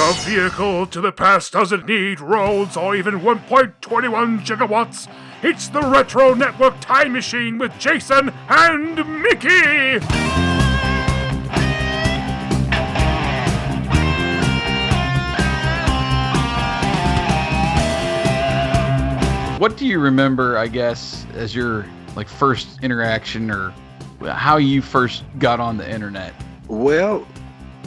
Your vehicle to the past doesn't need roads or even 1.21 gigawatts. It's the Retro Network Time Machine with Jason and Mickey! What do you remember, I guess, as your like first interaction or how you first got on the internet? Well,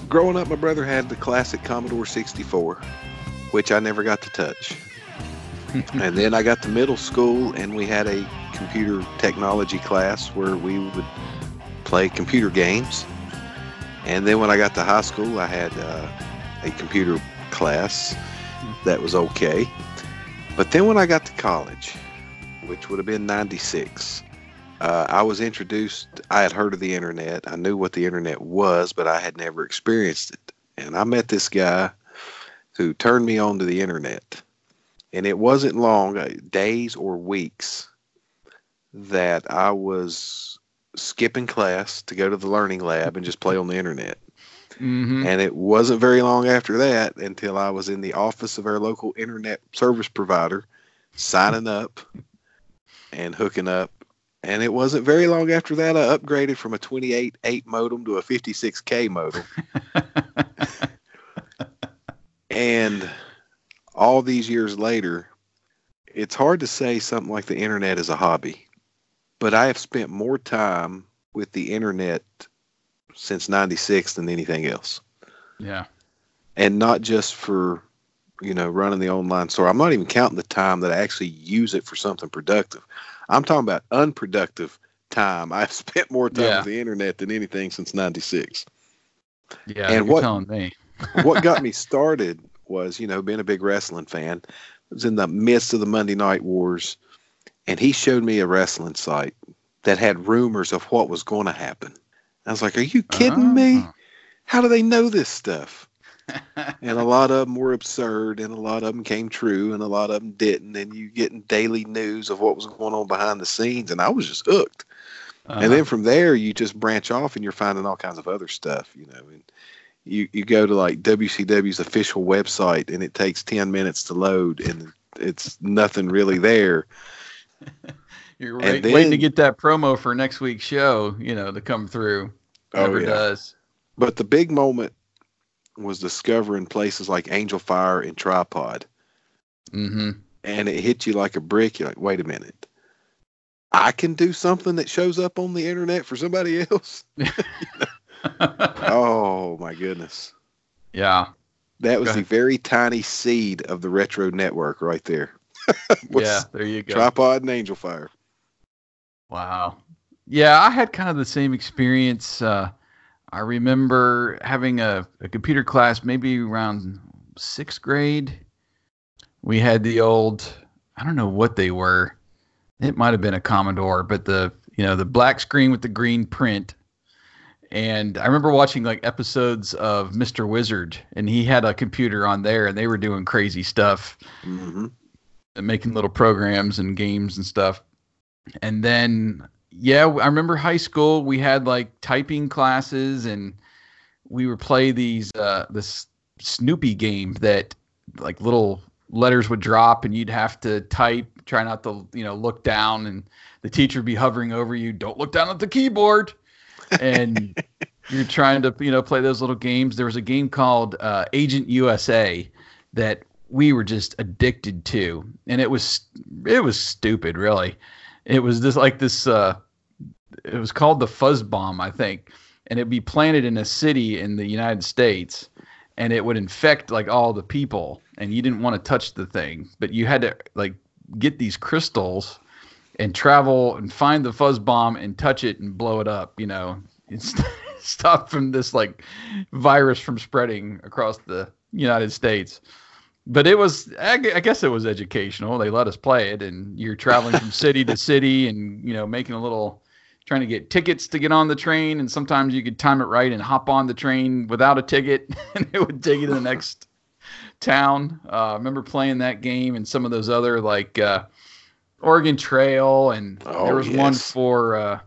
growing up, my brother had the classic Commodore 64, which I never got to touch. and then I got to middle school, and we had a computer technology class where we would play computer games. And then when I got to high school, I had uh, a computer class that was okay. But then when I got to college, which would have been 96, uh, I was introduced, I had heard of the internet. I knew what the internet was, but I had never experienced it. And I met this guy who turned me on to the internet. And it wasn't long, uh, days or weeks, that I was skipping class to go to the learning lab and just play on the internet. Mm-hmm. And it wasn't very long after that until I was in the office of our local internet service provider, signing up and hooking up. And it wasn't very long after that I upgraded from a 28.8 modem to a 56K modem. and all these years later, it's hard to say something like the internet is a hobby, but I have spent more time with the internet since 96 than anything else yeah. and not just for you know running the online store i'm not even counting the time that i actually use it for something productive i'm talking about unproductive time i've spent more time Yeah. with the internet than anything since 96 Yeah. And what- what got me started was you know being a big wrestling fan I was in the midst of the monday night wars and he showed me a wrestling site that had rumors of what was going to happen i was like are you kidding me Oh. how do they know this stuff and a lot of them were absurd and a lot of them came true and a lot of them didn't and you getting daily news of what was going on behind the scenes and i was just hooked Uh-huh. and then from there you just branch off and you're finding all kinds of other stuff you know and you, you go to like wcw's official website and it takes 10 minutes to load and it's nothing really there you're wait, waiting to get that promo for next week's show, you know, to come through. Never oh yeah does. but the big moment was discovering places like Angelfire and tripod Mm-hmm. and it hit you like a brick. You're like, wait a minute. I can do something that shows up on the internet for somebody else. Oh my goodness. yeah. That was the very tiny seed of the retro network right there. Yeah. There you go. Tripod and Angelfire. Wow. Yeah, I had kind of the same experience. Uh, I remember having a, a computer class maybe around sixth grade. We had the old, I don't know what they were. It might have been a Commodore, but the you know the black screen with the green print. And I remember watching like episodes of Mr. Wizard, and he had a computer on there, and they were doing crazy stuff hmm and making little programs and games and stuff. And then, yeah, I remember high school. We had like typing classes, and we would play these uh, this Snoopy game that like little letters would drop, and you'd have to type. Try not to you know look down, and the teacher would be hovering over you. Don't look down at the keyboard, and you're trying to you know play those little games. There was a game called uh, Agent USA that we were just addicted to and it was it was stupid really it was this like this uh it was called the fuzz bomb i think and it'd be planted in a city in the united states and it would infect like all the people and you didn't want to touch the thing but you had to like get these crystals and travel and find the fuzz bomb and touch it and blow it up you know? It's stop from this like virus from spreading across the united states but it was I I guess it was educational. They let us play it, and you're traveling from city to city, and you know making a little, trying to get tickets to get on the train, and sometimes you could time it right and hop on the train without a ticket, and it would take you to the next town. Uh, I remember playing that game and some of those other like uh, Oregon Trail, and Oh, there was one for uh,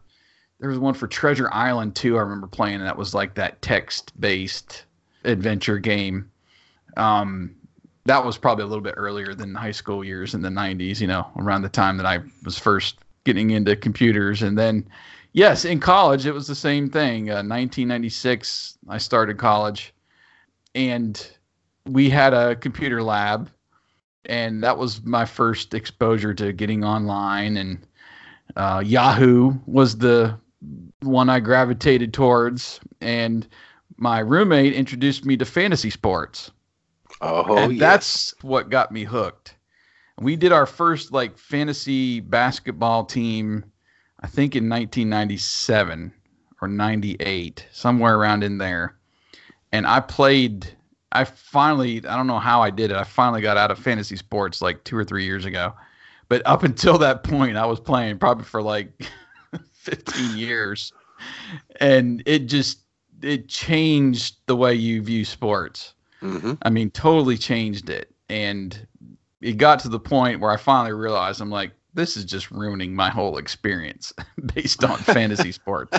there was one for Treasure Island too. I remember playing, and that was like that text based adventure game. Um, that was probably a little bit earlier than high school years in the 90s, you know, around the time that I was first getting into computers. And then, yes, in college, it was the same thing. Uh, 1996, I started college and we had a computer lab. And that was my first exposure to getting online. And uh, Yahoo was the one I gravitated towards. And my roommate introduced me to fantasy sports. Oh, and yes. that's what got me hooked. We did our first like fantasy basketball team, I think in 1997 or 98, somewhere around in there. And I played. I finally, I don't know how I did it. I finally got out of fantasy sports like two or three years ago. But up until that point, I was playing probably for like 15 years. And it just, it changed the way you view sports. Hmm I mean, totally changed it. And it got to the point where I finally realized I'm like, this is just ruining my whole experience based on fantasy sports.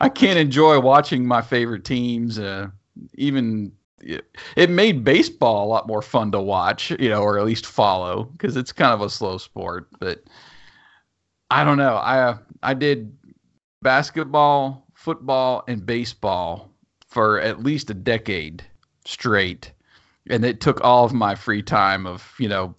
I can't enjoy watching my favorite teams. Uh, even it, it made baseball a lot more fun to watch, you know, or at least follow because it's kind of a slow sport. But I don't know. I uh, I did basketball, football, and baseball for at least a decade straight. And it took all of my free time of, you know,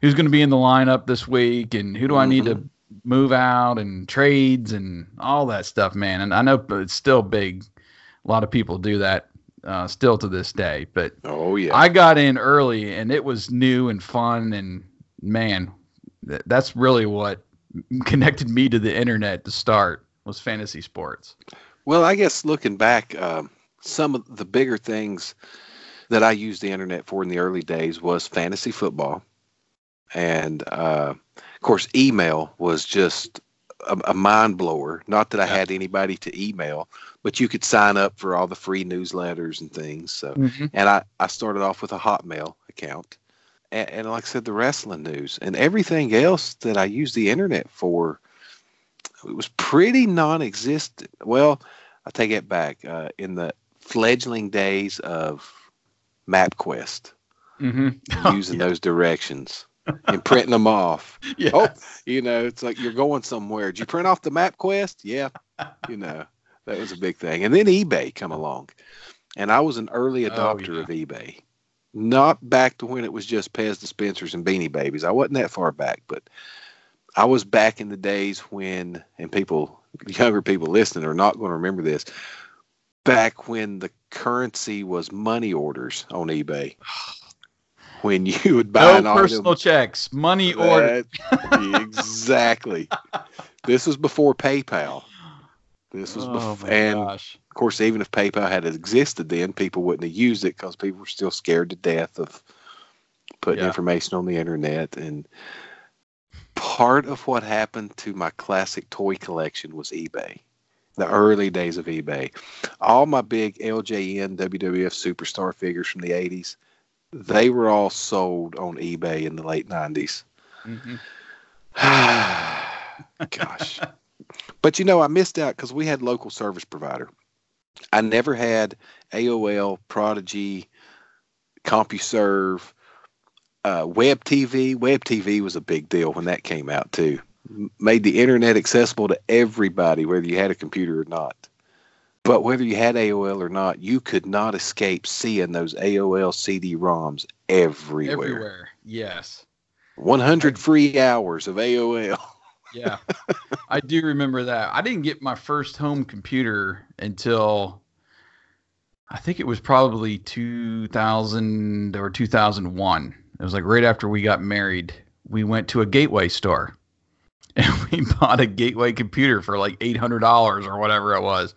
who's going to be in the lineup this week and who do I need to move out and trades and all that stuff, man. And I know it's still big. A lot of people do that uh, still to this day. But Oh, yeah. I got in early and it was new and fun. And man, th- that's really what connected me to the internet to start was fantasy sports. Well, I guess looking back, um, some of the bigger things that I used the internet for in the early days was fantasy football, and uh, of course, email was just a, a mind blower. Not that I Yeah. had anybody to email, but you could sign up for all the free newsletters and things. So, and I I started off with a Hotmail account, and, and like I said, the wrestling news and everything else that I used the internet for it was pretty non-existent. Well, I take it back. Uh, in the fledgling days of MapQuest, Mm-hmm. using those directions and printing them off. yeah. Oh, you know, it's like you're going somewhere. Did you print off the MapQuest? Yeah, you know, that was a big thing. And then eBay come along, and I was an early Oh, adopter yeah. of eBay. Not back to when it was just Pez dispensers and Beanie Babies. I wasn't that far back, but I was back in the days when, and people, younger people listening are not going to remember this. Back when the currency was money orders on eBay, when you would buy an No personal checks, money order. that- exactly. This was before PayPal. This was Oh before, and gosh. of course, even if PayPal had existed then, people wouldn't have used it because people were still scared to death of putting Yeah. information on the internet. And part of what happened to my classic toy collection was eBay. The early days of eBay. All my big LJN WWF superstar figures from the 80s, they were all sold on eBay in the late 90s. Mhm. Gosh. but you know, I missed out because we had local service provider. I never had AOL, Prodigy, CompuServe, uh, Web TV. Web TV was a big deal when that came out too. Made the internet accessible to everybody, whether you had a computer or not. But whether you had AOL or not, you could not escape seeing those AOL CD-ROMs everywhere. Everywhere. Yes. 100 free hours of AOL. Yeah. I do remember that. I didn't get my first home computer until I think it was probably 2000 or 2001. It was like right after we got married. We went to a gateway store and we bought a gateway computer for like $800 or whatever it was.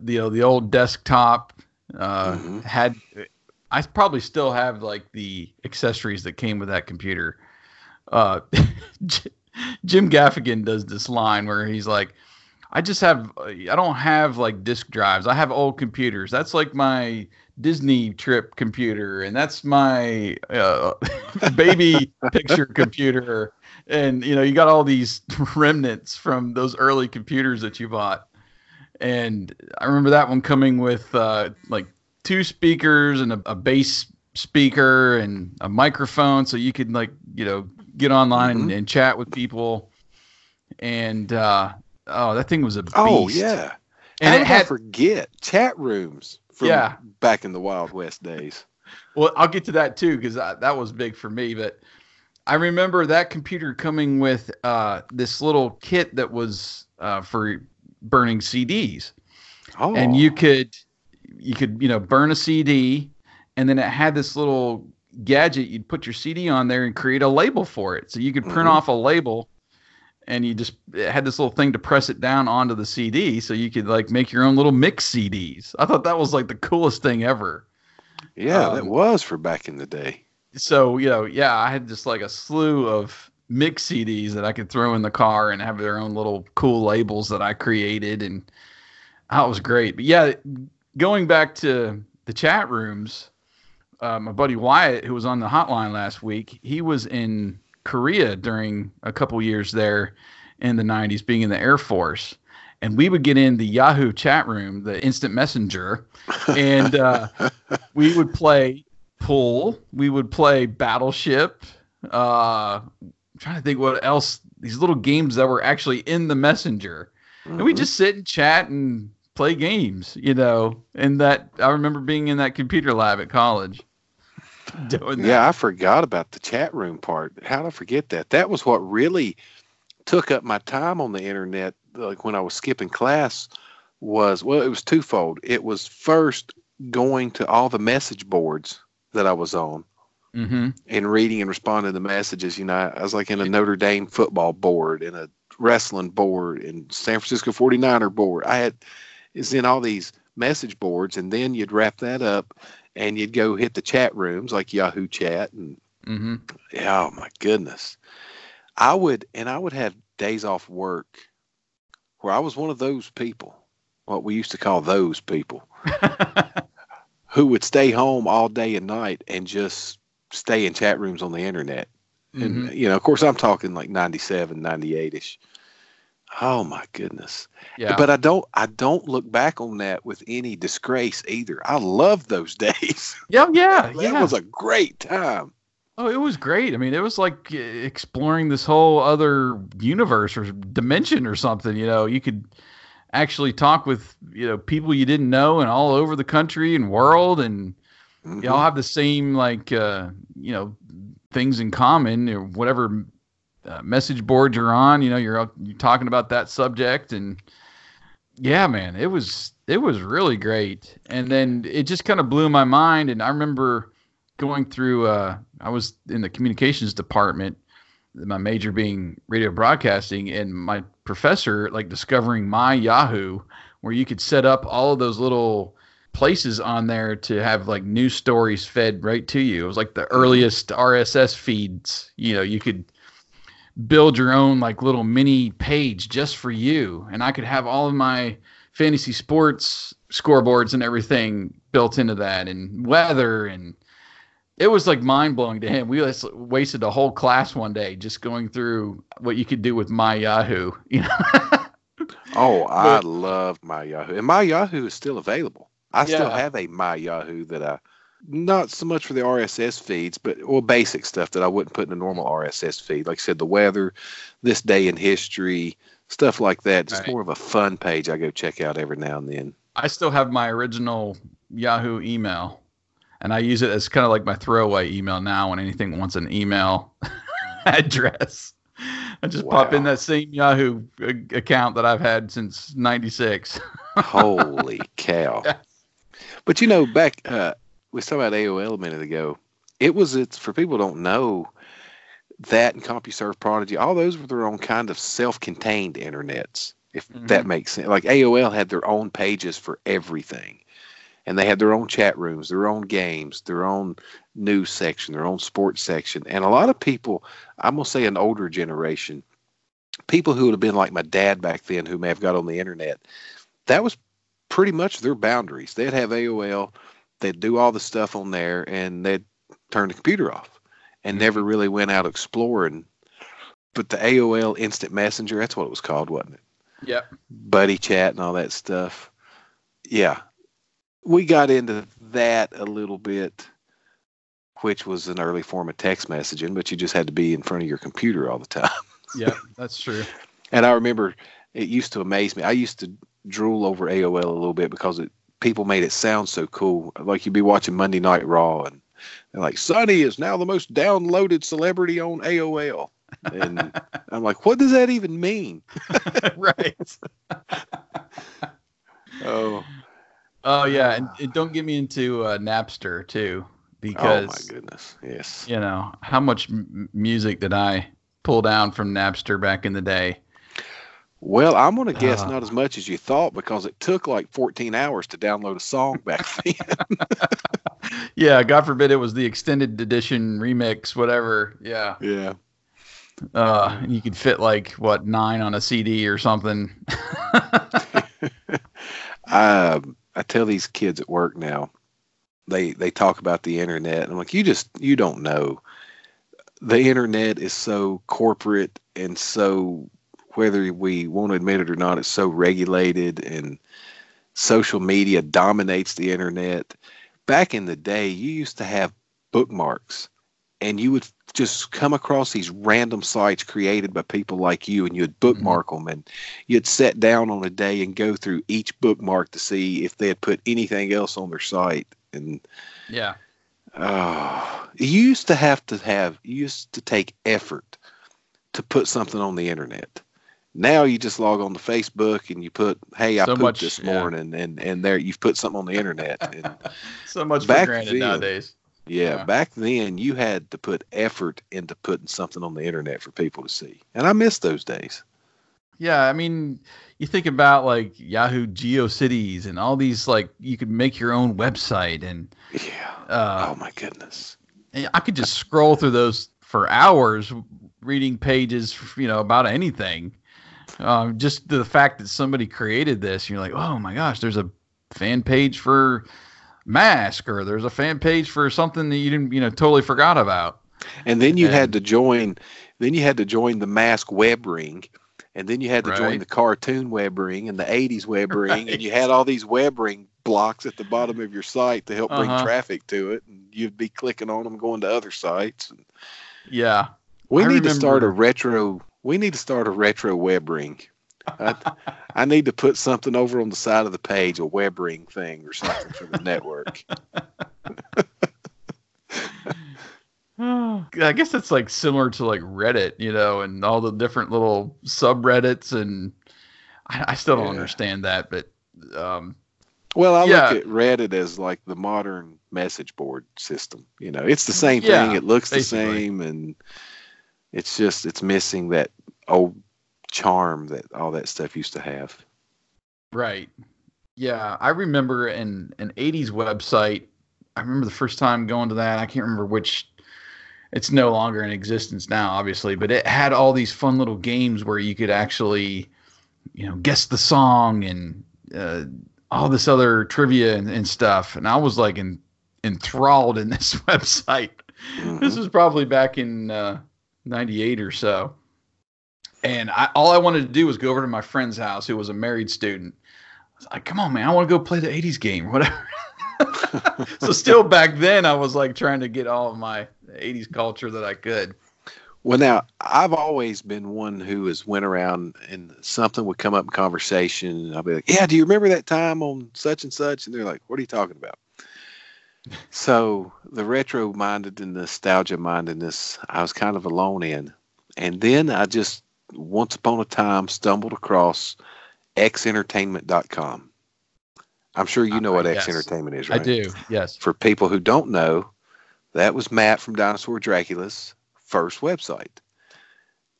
The, you know, the old desktop uh, Mhm. had, I probably still have like the accessories that came with that computer. Uh, Jim Gaffigan does this line where he's like, I just have, I don't have like disk drives. I have old computers. That's like my Disney trip computer, and that's my uh, baby picture computer. And you know, you got all these remnants from those early computers that you bought. And I remember that one coming with uh, like two speakers and a, a bass speaker and a microphone, so you could like you know get online and, Mhm. and chat with people. And uh, oh, that thing was a beast. Oh yeah. and How it did I forget chat rooms from Yeah. back in the Wild West days? Well, I'll get to that too because that was big for me. But I remember that computer coming with uh, this little kit that was uh, for burning CDs, Oh, and you could you could you know burn a CD, and then it had this little gadget. You'd put your CD on there and create a label for it, so you could print Mhm. off a label. And you just it had this little thing to press it down onto the CD, so you could like make your own little mix CDs. I thought that was like the coolest thing ever. yeah, that um, was for back in the day. So you know yeah i had just like a slew of mix cds that i could throw in the car and have their own little cool labels that i created and that was great. But yeah going back to the chat rooms uh, my buddy wyatt who was on the hotline last week he was in korea during a couple years there in the 90s being in the air force. And we would get in the yahoo chat room the instant messenger and uh, we would play pool. We would play Battleship. Uh, I'm trying to think what else. These little games that were actually in the messenger, and we Mhm. just sit and chat and play games. You know, and that I remember being in that computer lab at college. Doing that. Yeah, I forgot about the chat room part. How did I forget that? That was what really took up my time on the internet. Like when I was skipping class, was well, it was twofold. It was first going to all the message boards that I was on Mm-hmm. and reading and responding to the messages. You know, I was like in a Notre Dame football board and a wrestling board and San Francisco 49er board. I had is in all these message boards, and then you'd wrap that up and you'd go hit the chat rooms like Yahoo Chat and Mm-hmm. yeah, oh my goodness. I would, and I would have days off work where I was one of those people, what we used to call those people, who would stay home all day and night and just stay in chat rooms on the internet. Mm-hmm. And, you know, of course, I'm talking like 97, 98 ish. Oh my goodness. yeah. But I don't, I don't look back on that with any disgrace either. I love those days. yeah. Yeah. that Yeah. was a great time. Oh, it was great. I mean, it was like uh, exploring this whole other universe or dimension or something. You know, you could actually talk with you know people you didn't know and all over the country and world, and Mhm. you all have the same like uh, you know things in common or whatever uh, message board you're on. You know, you're you're talking about that subject, and yeah, man, it was it was really great. And then it just kind of blew my mind. And I remember going through. Uh, I was in the communications department, my major being radio broadcasting, and my professor like discovering my Yahoo, where you could set up all of those little places on there to have like news stories fed right to you. It was like the mm-hmm. earliest RSS feeds. You know, you could build your own like little mini page just for you, and I could have all of my fantasy sports scoreboards and everything built into that, and weather and it was like mind blowing to him. We just wasted a whole class one day just going through what you could do with my Yahoo. You know, Oh, I But- love my Yahoo, and my Yahoo is still available. I still have a my Yahoo that I, not so much for the RSS feeds, but well, basic stuff that I wouldn't put in a normal RSS feed. Like I said, the weather, this day in history, stuff like that. Just Right. more of a fun page I go check out every now and then. I still have my original Yahoo email, and I use it as kind of like my throwaway email now when anything wants an email address. I just pop in that same Yahoo account that I've had since '96. Holy cow! Yes. But you know, back uh, we talking about AOL a minute ago. It was it's for people who don't know that and CompuServe Prodigy. All those were their own kind of self-contained internets, if that Mhm. makes sense. Like AOL had their own pages for everything, and they had their own chat rooms, their own games, their own news section, their own sports section, and a lot of people. I'm gonna say an older generation, people who would have been like my dad back then, who may have got on the internet. That was pretty much their boundaries. They'd have AOL, they'd do all the stuff on there, and they'd turn the computer off and Mhm. never really went out exploring. But the AOL Instant Messenger, that's what it was called, wasn't it? Yep. Buddy chat and all that stuff. Yeah. We got into that a little bit. which was an early form of text messaging, but you just had to be in front of your computer all the time. Yeah, that's true. And I remember it used to amaze me. I used to drool over AOL a little bit because it people made it sound so cool. Like you'd be watching Monday Night Raw and they're like, Sunny is now the most downloaded celebrity on AOL. And I'm like, what does that even mean? right. Oh, Oh yeah, and, and don't get me into uh, Napster too, because oh because my goodness. Yes. you know how much m- music did I pull down from Napster back in the day? Well, I'm going to guess Uh. not as much as you thought because it took like 14 hours to download a song back then. Yeah, God forbid it was the extended edition remix, whatever. Yeah, yeah. uh, you could fit like what nine on a CD or something. I um, I tell these kids at work now, they they talk about the internet. And I'm like, you just you don't know. The internet is so corporate and so whether we want to admit it or not, it's so regulated and social media dominates the internet. Back in the day, you used to have bookmarks and you would just come across these random sites created by people like you and you'd bookmark mm-hmm. them and you'd sit down on a day and go through each bookmark to see if they had put anything else on their site and yeah, oh, you used to have to have you used to take effort to put something on the internet now you just log on to facebook and you put hey i So pooped much- this yeah. morning and and there you've put something on the internet and so much Back for granted then- nowadays. Yeah, Yeah. back then you had to put effort into putting something on the internet for people to see and i miss those days Yeah, I mean, you think about like Yahoo GeoCities and all these like you could make your own website and yeah uh, oh my goodness I could just scroll through those for hours, reading pages, you know, about anything. Um, just the fact that somebody created this, you're like, oh my gosh, there's a fan page for Mask, or there's a fan page for something that you didn't, you know, totally forgot about. And then you And- had to join. Then you had to join the mask web ring, and then you had to join the cartoon web ring and the '80s web ring, Right. and you had all these web ring blocks at the bottom of your site to help bring Uh-huh. traffic to it, and you'd be clicking on them, going to other sites. And Yeah, we I need to start a retro. We need to start a retro web ring. I, I need to put something over on the side of the page, a web ring thing or something for the network. I guess that's like similar to like Reddit, you know, and all the different little subreddits, and I, I still don't Yeah. understand that, but um, Well, I Yeah. look at Reddit as like the modern message board system. You know, it's the same Yeah, thing. It looks the same, and it's just it's missing that old charm that all that stuff used to have. Right. Yeah, I remember an an '80s website. I remember the first time going to that. I can't remember which. It's no longer in existence now, obviously, but it had all these fun little games where you could actually, you know, guess the song and uh, all this other trivia and, and stuff. And I was like in, enthralled in this website. This Mhm. was probably back in uh, '98 or so. And I, all I wanted to do was go over to my friend's house, who was a married student. I was like, "Come on, man! I want to go play the '80s game, or whatever." so still back then, I was like trying to get all of my '80s culture that I could. Well, now I've always been one who has went around and something would come up in conversation, and I'll be like, "Yeah, do you remember that time on such and such?" And they're like, "What are you talking about?" so the retro minded and nostalgia mindedness, I was kind of alone in, and then I just once upon a time stumbled across xentertainment.com. I'm sure you know Uh, what yes. X Entertainment is, right? I do, yes. For people who don't know, that was Matt from Dinosaur Dracula's first website.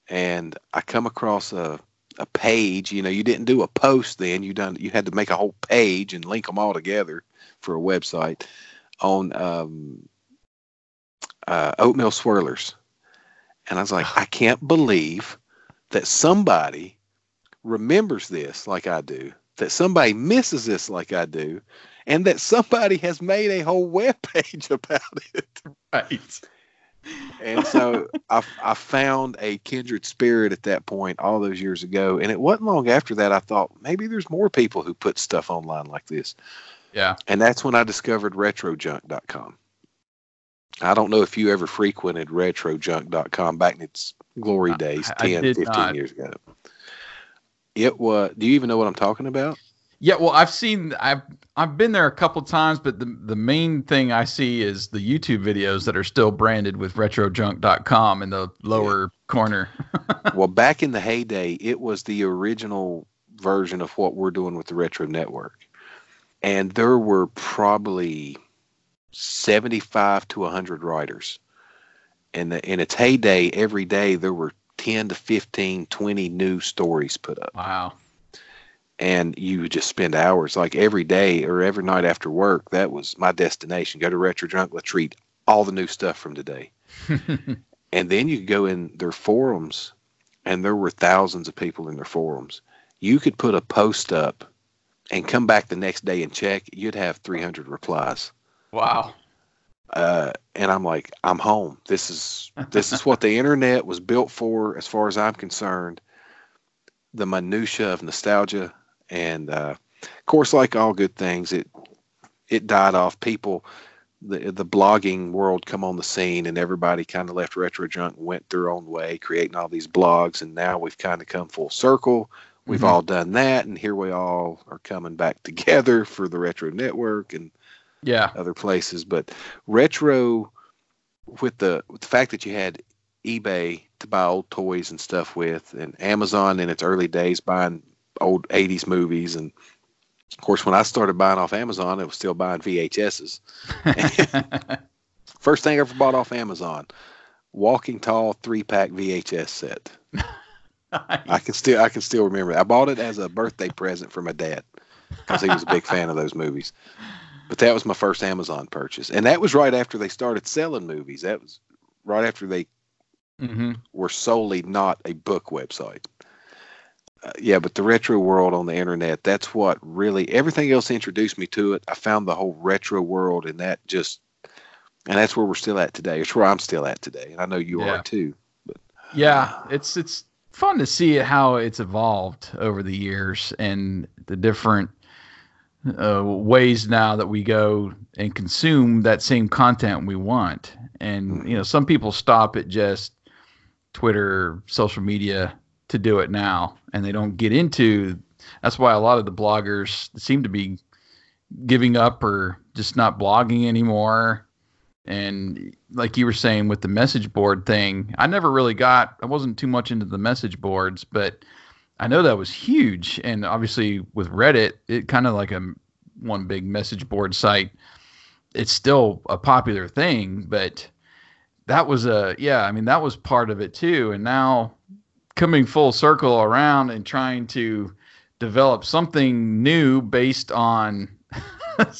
And I come across a, a page, you know, you didn't do a post then, you done you had to make a whole page and link them all together for a website on um, uh, oatmeal swirlers. And I was like, I can't believe that somebody remembers this like I do, that somebody misses this like I do, and that somebody has made a whole web page about it. Right. And so I, I found a kindred spirit at that point all those years ago. And it wasn't long after that I thought maybe there's more people who put stuff online like this. Yeah. And that's when I discovered retrojunk.com. I don't know if you ever frequented retrojunk.com back in its glory days, I 10, did 15 not. years ago. It was, do you even know what I'm talking about? Yeah, well, I've seen I've I've been there a couple times, but the the main thing I see is the YouTube videos that are still branded with retrojunk.com in the lower corner. well, back in the heyday, it was the original version of what we're doing with the Retro Network. And there were probably 75 to 100 writers. And in its heyday, every day there were 10 to 15, 20 new stories put up. Wow. And you would just spend hours, like every day or every night after work. That was my destination. Go to Retro Junk, let's read all the new stuff from today. and then you could go in their forums, and there were thousands of people in their forums. You could put a post up and come back the next day and check, you'd have 300 replies. Wow. Uh, and I'm like, I'm home. This is this is what the internet was built for, as far as I'm concerned. The minutia of nostalgia, and uh, of course, like all good things, it it died off. People, the the blogging world come on the scene, and everybody kind of left retro junk, went their own way, creating all these blogs, and now we've kind of come full circle. We've Mhm. all done that, and here we all are coming back together for the retro network, and Yeah. other places. But retro, with the with the fact that you had eBay to buy old toys and stuff with, and Amazon in its early days buying old '80s movies, and of course when I started buying off Amazon, I was still buying VHSs. First thing I ever bought off Amazon, Walking Tall three pack VHS set. I can still I can still remember. It. I bought it as a birthday present for my dad because he was a big fan of those movies. But that was my first Amazon purchase, and that was right after they started selling movies. That was right after they hmm were solely not a book website. Uh, yeah, but the retro world on the internet—that's what really everything else introduced me to it. I found the whole retro world, and that just and that's where we're still at today. It's where I'm still at today, and I know you Yeah. are too. But Yeah, it's it's fun to see how it's evolved over the years and the different uh, ways now that we go and consume that same content we want. And you know, some people stop at just Twitter, social media to do it now, and they don't get into. That's why a lot of the bloggers seem to be giving up or just not blogging anymore. And like you were saying with the message board thing, I never really got, I wasn't too much into the message boards, but I know that was huge. And obviously with Reddit, it kind of like a one big message board site. It's still a popular thing, but that was a, yeah, I mean, that was part of it too. And now coming full circle around and trying to develop something new based on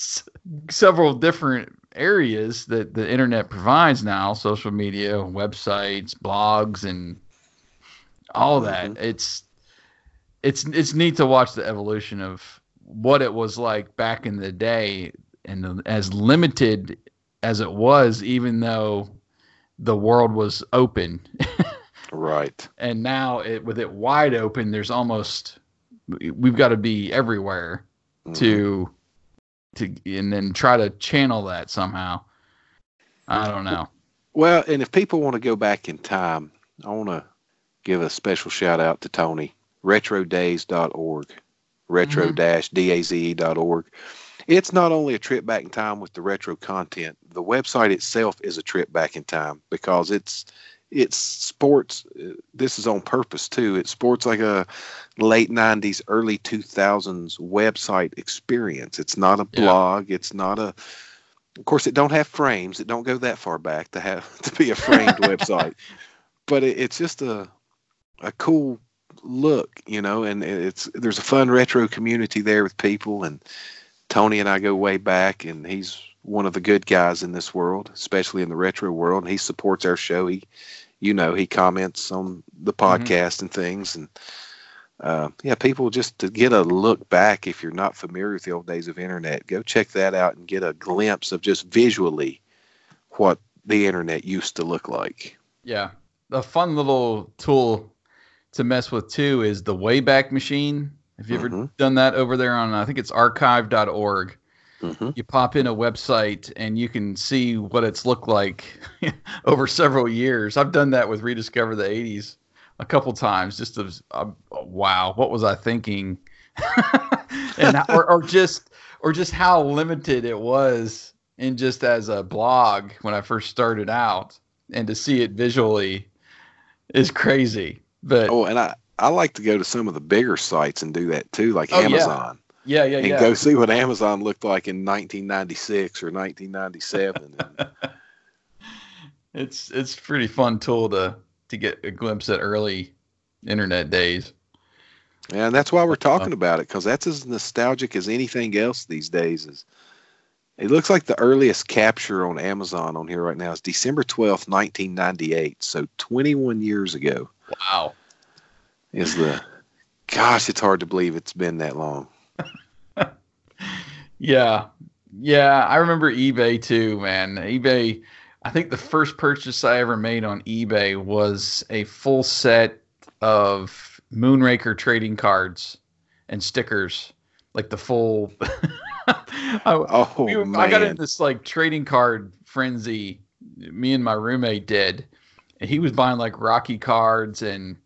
several different areas that the internet provides now social media websites blogs and all that mm-hmm. it's it's it's neat to watch the evolution of what it was like back in the day and as limited as it was even though the world was open Right. and now it with it wide open there's almost we've got to be everywhere Mhm. to to and then try to channel that somehow i don't know Well, and if people want to go back in time, I want to give a special shout out to Tony, retrodays.org, retro-daze.org. It's not only a trip back in time with the retro content, the website itself is a trip back in time because it's it's sports uh, this is on purpose too. It sports like a late 90s early 2000s website experience. It's not a Yeah. blog, it's not a of course, it don't have frames. It don't go that far back to have to be a framed website, but it, it's just a a cool look, you know. And it's there's a fun retro community there with people, and Tony and I go way back, and he's one of the good guys in this world, especially in the retro world. And he supports our show. He, you know, he comments on the podcast and things, and uh, yeah, people just to get a look back. If you're not familiar with the old days of internet, go check that out and get a glimpse of just visually what the internet used to look like. yeah a fun little tool to mess with too is the wayback machine have you ever Mhm. done that over there on i think it's archive.org hmm you pop in a website and you can see what it's looked like over several years. I've done that with Rediscover the 80s a couple times just as uh, wow, what was I thinking? and or, or just or just how limited it was in just as a blog when I first started out and to see it visually is crazy. But Oh, and I I like to go to some of the bigger sites and do that too, like Oh, yeah. Amazon, yeah, yeah, and yeah. go see what Amazon looked like in 1996 or 1997. it's it's pretty fun tool to to get a glimpse at early internet days. and that's why we're talking about it because that's as nostalgic as anything else these days. Is it looks like the earliest capture on Amazon on here right now is December 12th, 1998. So 21 years ago Wow. is the. Gosh, it's hard to believe it's been that long. Yeah. Yeah, I remember eBay too, man. eBay I think the first purchase I ever made on eBay was a full set of Moonraker trading cards and stickers, like the full I, Oh we were- man, I got in this like trading card frenzy. Me and my roommate did. And he was buying like Rocky cards and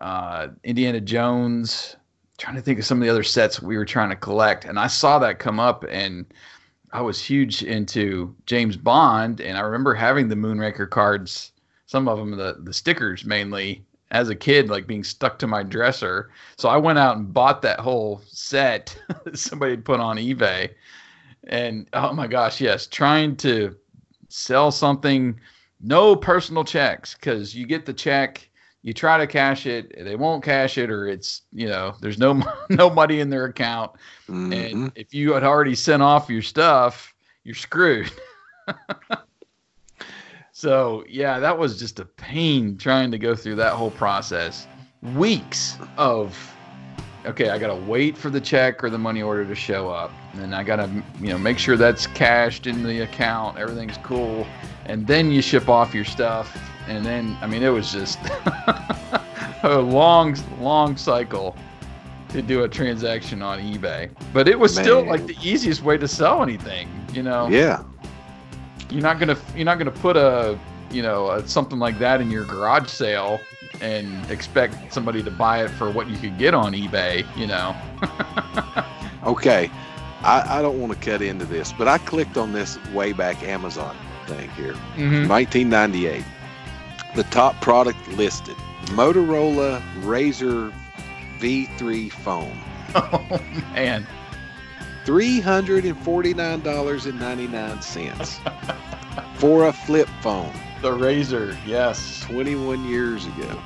uh, Indiana Jones. Trying to think of some of the other sets we were trying to collect, and I saw that come up, and I was huge into James Bond, and I remember having the Moonraker cards, some of them the the stickers mainly as a kid, like being stuck to my dresser. So I went out and bought that whole set that somebody had put on eBay, and oh my gosh, yes, trying to sell something, no personal checks, because you get the check, you try to cash it, they won't cash it, or it's you know there's no no money in their account, Mhm. and if you had already sent off your stuff, you're screwed. so yeah, that was just a pain trying to go through that whole process. Weeks of okay, I gotta wait for the check or the money order to show up, and then I gotta you know make sure that's cashed in the account, everything's cool, and then you ship off your stuff, and then I mean it was just a long, long cycle to do a transaction on eBay, but it was still like the easiest way to sell anything. You know, yeah, you're not gonna you're not gonna put a you know a, something like that in your garage sale and expect somebody to buy it for what you could get on eBay. You know. okay. I, I don't want to cut into this, but I clicked on this way back Amazon thing here. Mm-hmm. 1998. The top product listed Motorola RAZR V3 phone. Oh man. $349.99 for a flip phone The RAZR, yes. 21 years ago.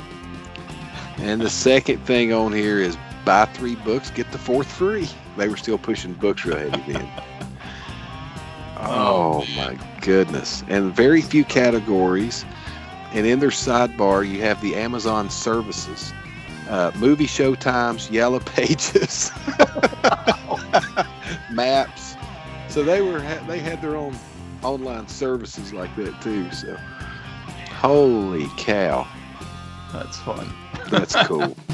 And the second thing on here is buy three books, get the fourth free. They were still pushing books real heavy then. Oh, my goodness. And very few categories. And in their sidebar, you have the Amazon services uh, movie show times, yellow pages, maps. So they were they had their own online services like that too. So holy cow, That's fun. that's cool.